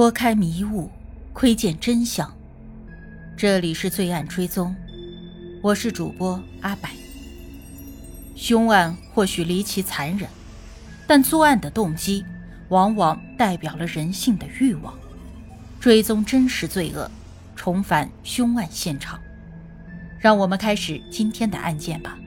拨开迷雾，窥见真相。这里是罪案追踪，我是主播阿柏。凶案或许离奇残忍，但作案的动机往往代表了人性的欲望。追踪真实罪恶，重返凶案现场。让我们开始今天的案件吧。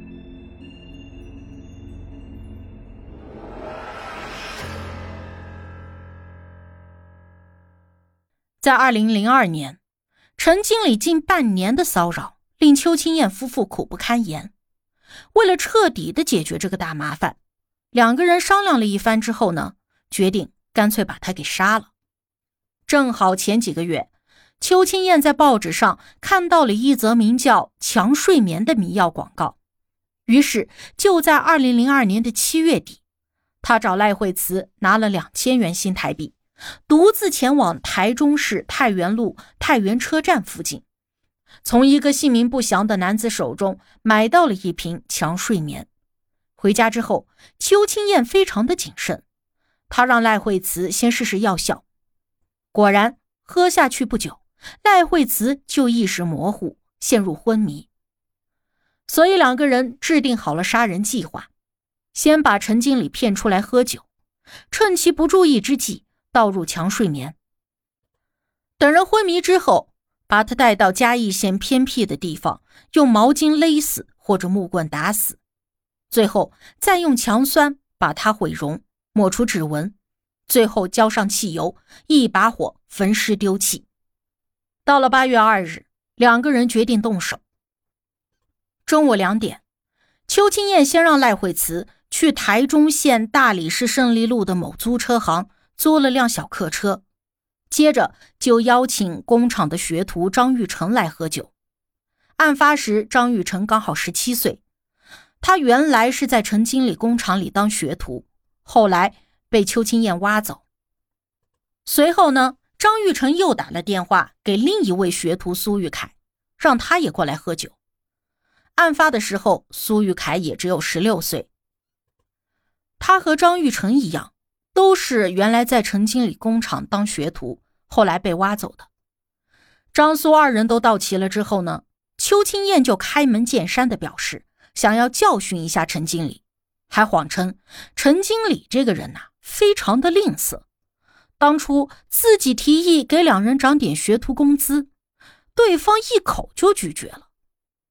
在二零零二年，陈经理近半年的骚扰令邱青燕夫妇苦不堪言。为了彻底的解决这个大麻烦，两个人商量了一番之后呢，决定干脆把他给杀了。正好前几个月，邱青燕在报纸上看到了一则名叫“强睡眠”的迷药广告，于是就在二零零二年的七月底，他找赖惠慈拿了两千元新台币。独自前往台中市太原路太原车站附近，从一个姓名不详的男子手中买到了一瓶强睡眠。回家之后，邱青燕非常的谨慎，她让赖惠慈先试试药效。果然，喝下去不久，赖惠慈就意识模糊，陷入昏迷。所以两个人制定好了杀人计划，先把陈经理骗出来喝酒，趁其不注意之际。倒入强睡眠，等人昏迷之后，把他带到嘉义县偏僻的地方，用毛巾勒死或者木棍打死，最后再用强酸把他毁容，抹除指纹，最后浇上汽油，一把火焚尸丢弃。到了八月二日，两个人决定动手。中午两点，邱青燕先让赖惠慈去台中县大理市胜利路的某租车行。租了辆小客车，接着就邀请工厂的学徒张玉成来喝酒。案发时，张玉成刚好十七岁，他原来是在陈经理工厂里当学徒，后来被邱青燕挖走。随后呢，张玉成又打了电话给另一位学徒苏玉凯，让他也过来喝酒。案发的时候，苏玉凯也只有十六岁，他和张玉成一样。都是原来在陈经理工厂当学徒，后来被挖走的。张苏二人都到齐了之后呢，邱青燕就开门见山的表示想要教训一下陈经理，还谎称陈经理这个人呐非常的吝啬，当初自己提议给两人涨点学徒工资，对方一口就拒绝了，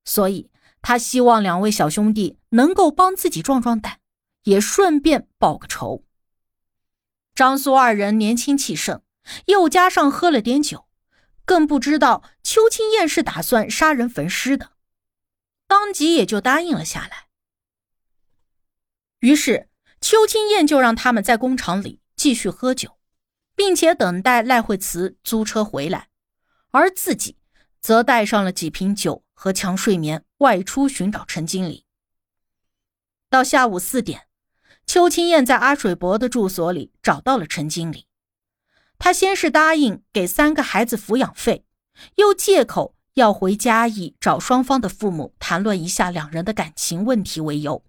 所以他希望两位小兄弟能够帮自己壮壮胆，也顺便报个仇。张苏二人年轻气盛，又加上喝了点酒，更不知道邱青燕是打算杀人焚尸的，当即也就答应了下来。于是邱青燕就让他们在工厂里继续喝酒，并且等待赖惠慈租车回来，而自己则带上了几瓶酒和强睡眠，外出寻找陈经理。到下午四点。邱青燕在阿水伯的住所里找到了陈经理，他先是答应给三个孩子抚养费，又借口要回嘉义找双方的父母谈论一下两人的感情问题为由，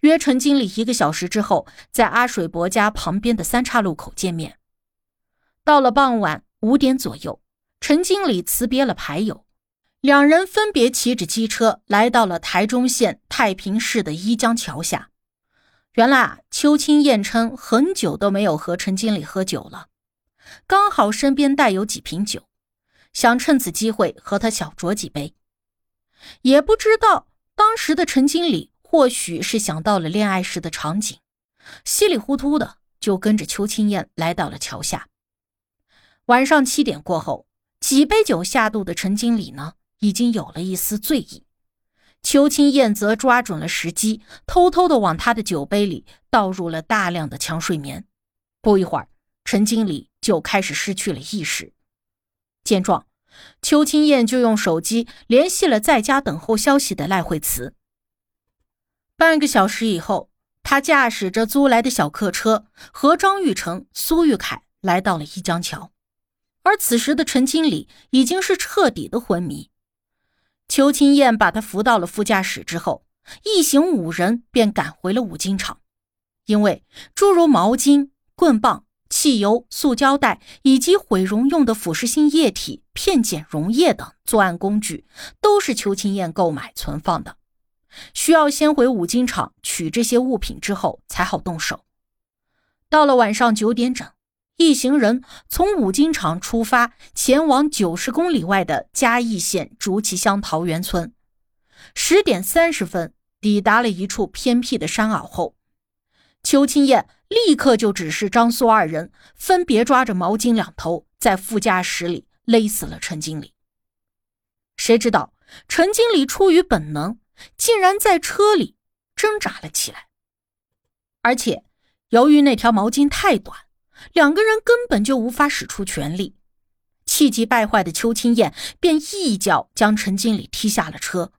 约陈经理一个小时之后在阿水伯家旁边的三岔路口见面。到了傍晚五点左右，陈经理辞别了牌友，两人分别骑着机车来到了台中县太平市的一江桥下。原来啊，邱青燕称很久都没有和陈经理喝酒了，刚好身边带有几瓶酒，想趁此机会和他小酌几杯。也不知道当时的陈经理或许是想到了恋爱时的场景，稀里糊涂的就跟着邱青燕来到了桥下。晚上七点过后，几杯酒下肚的陈经理呢，已经有了一丝醉意。邱青燕则抓准了时机，偷偷的往他的酒杯里倒入了大量的强睡眠。不一会儿，陈经理就开始失去了意识。见状，邱青燕就用手机联系了在家等候消息的赖慧慈。半个小时以后，他驾驶着租来的小客车，和张玉成、苏玉凯来到了一江桥。而此时的陈经理已经是彻底的昏迷。邱青燕把他扶到了副驾驶之后，一行五人便赶回了五金厂，因为诸如毛巾、棍棒、汽油、塑胶袋以及毁容用的腐蚀性液体、片碱溶液等作案工具，都是邱青燕购买存放的。需要先回五金厂取这些物品之后才好动手。到了晚上九点整，一行人从五金厂出发，前往九十公里外的嘉义县竹崎乡桃源村。十点三十分抵达了一处偏僻的山坳后。邱青燕立刻就指示张苏二人分别抓着毛巾两头，在副驾驶里勒死了陈经理。谁知道陈经理出于本能，竟然在车里挣扎了起来。而且由于那条毛巾太短，两个人根本就无法使出全力。气急败坏的邱青燕便一脚将陈经理踢下了车，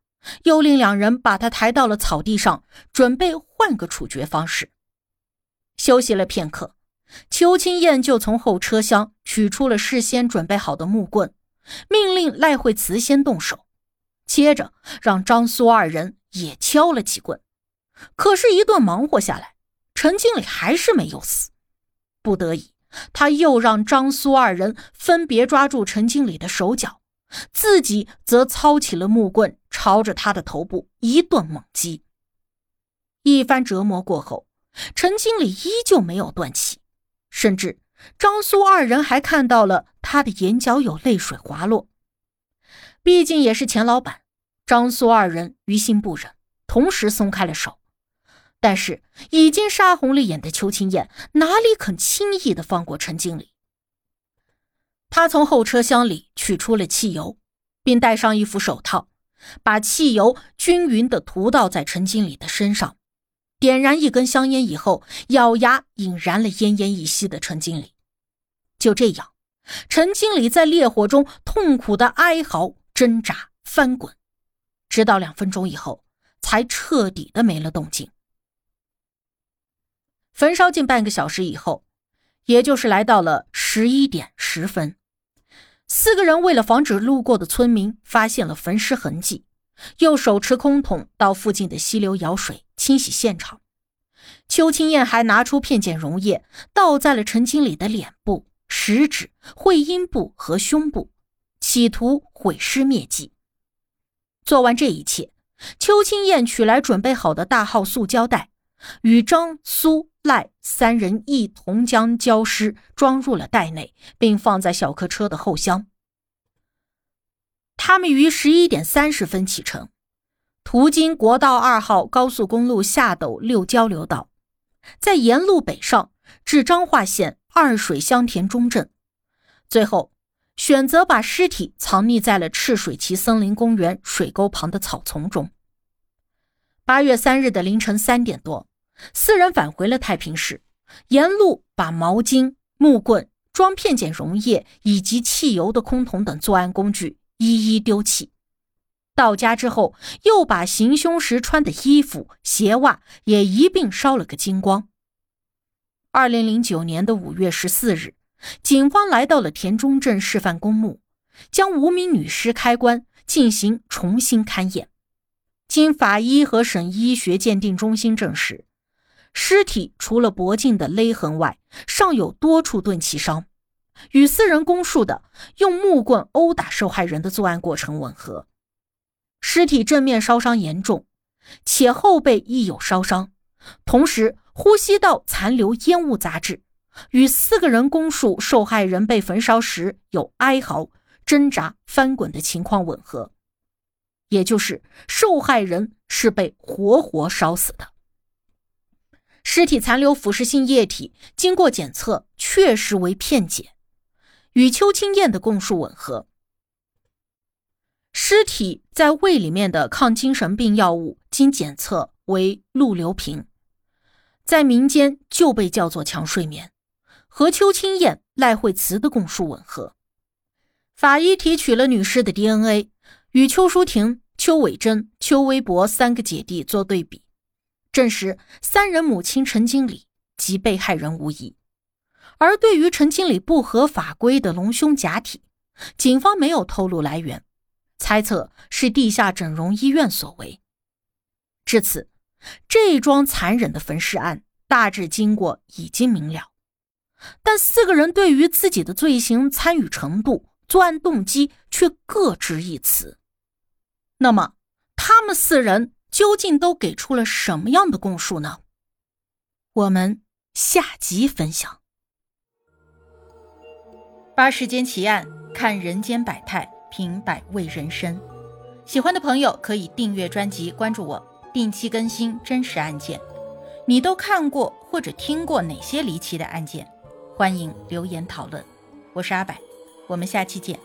又令两人把他抬到了草地上，准备换个处决方式。休息了片刻，邱青燕就从后车厢取出了事先准备好的木棍，命令赖惠慈先动手，接着让张苏二人也敲了几棍。可是，一顿忙活下来，陈经理还是没有死。不得已，他又让张苏二人分别抓住陈经理的手脚，自己则操起了木棍，朝着他的头部一顿猛击。一番折磨过后。陈经理依旧没有断气，甚至张苏二人还看到了他的眼角有泪水滑落。毕竟也是钱老板，张苏二人于心不忍，同时松开了手。但是已经杀红了眼的邱青燕哪里肯轻易的放过陈经理？他从后车厢里取出了汽油，并戴上一副手套，把汽油均匀的涂倒在陈经理的身上。点燃一根香烟以后，咬牙引燃了奄奄一息的陈经理。就这样，陈经理在烈火中痛苦的哀嚎、挣扎、翻滚，直到两分钟以后，才彻底的没了动静。焚烧近半个小时以后，也就是来到了十一点十分，四个人为了防止路过的村民发现了焚尸痕迹。又手持空桶到附近的溪流舀水清洗现场，邱青燕还拿出片碱溶液倒在了陈经理的脸部、食指、会阴部和胸部，企图毁尸灭迹。做完这一切，邱青燕取来准备好的大号塑胶袋，与张、苏、赖三人一同将焦尸装入了袋内，并放在小客车的后厢。他们于十一点三十分启程，途经国道二号高速公路下斗六交流道，在沿路北上至彰化县二水乡田中镇，最后选择把尸体藏匿在了赤水旗森林公园水沟旁的草丛中。八月三日的凌晨三点多，四人返回了太平市，沿路把毛巾、木棍、装片碱溶液以及汽油的空桶等作案工具。一一丢弃。到家之后，又把行凶时穿的衣服、鞋袜也一并烧了个精光。二零零九年的五月十四日，警方来到了田中镇示范公墓，将无名女尸开棺进行重新勘验。经法医和省医学鉴定中心证实，尸体除了脖颈的勒痕外，尚有多处钝器伤。与四人供述的用木棍殴打受害人的作案过程吻合，尸体正面烧伤严重，且后背亦有烧伤，同时呼吸道残留烟雾杂质，与四个人供述受害人被焚烧时有哀嚎、挣扎、翻滚的情况吻合，也就是受害人是被活活烧死的。尸体残留腐蚀性液体经过检测，确实为片碱。与邱青燕的供述吻合，尸体在胃里面的抗精神病药物经检测为氯硫平，在民间就被叫做强睡眠，和邱青燕、赖慧慈的供述吻合。法医提取了女尸的 DNA，与邱淑婷、邱伟珍、邱微博三个姐弟做对比，证实三人母亲陈经理及被害人无疑。而对于陈经理不合法规的隆胸假体，警方没有透露来源，猜测是地下整容医院所为。至此，这桩残忍的焚尸案大致经过已经明了。但四个人对于自己的罪行参与程度、作案动机却各执一词。那么，他们四人究竟都给出了什么样的供述呢？我们下集分享。八世间奇案，看人间百态，品百味人生。喜欢的朋友可以订阅专辑，关注我，定期更新真实案件。你都看过或者听过哪些离奇的案件？欢迎留言讨论。我是阿柏，我们下期见。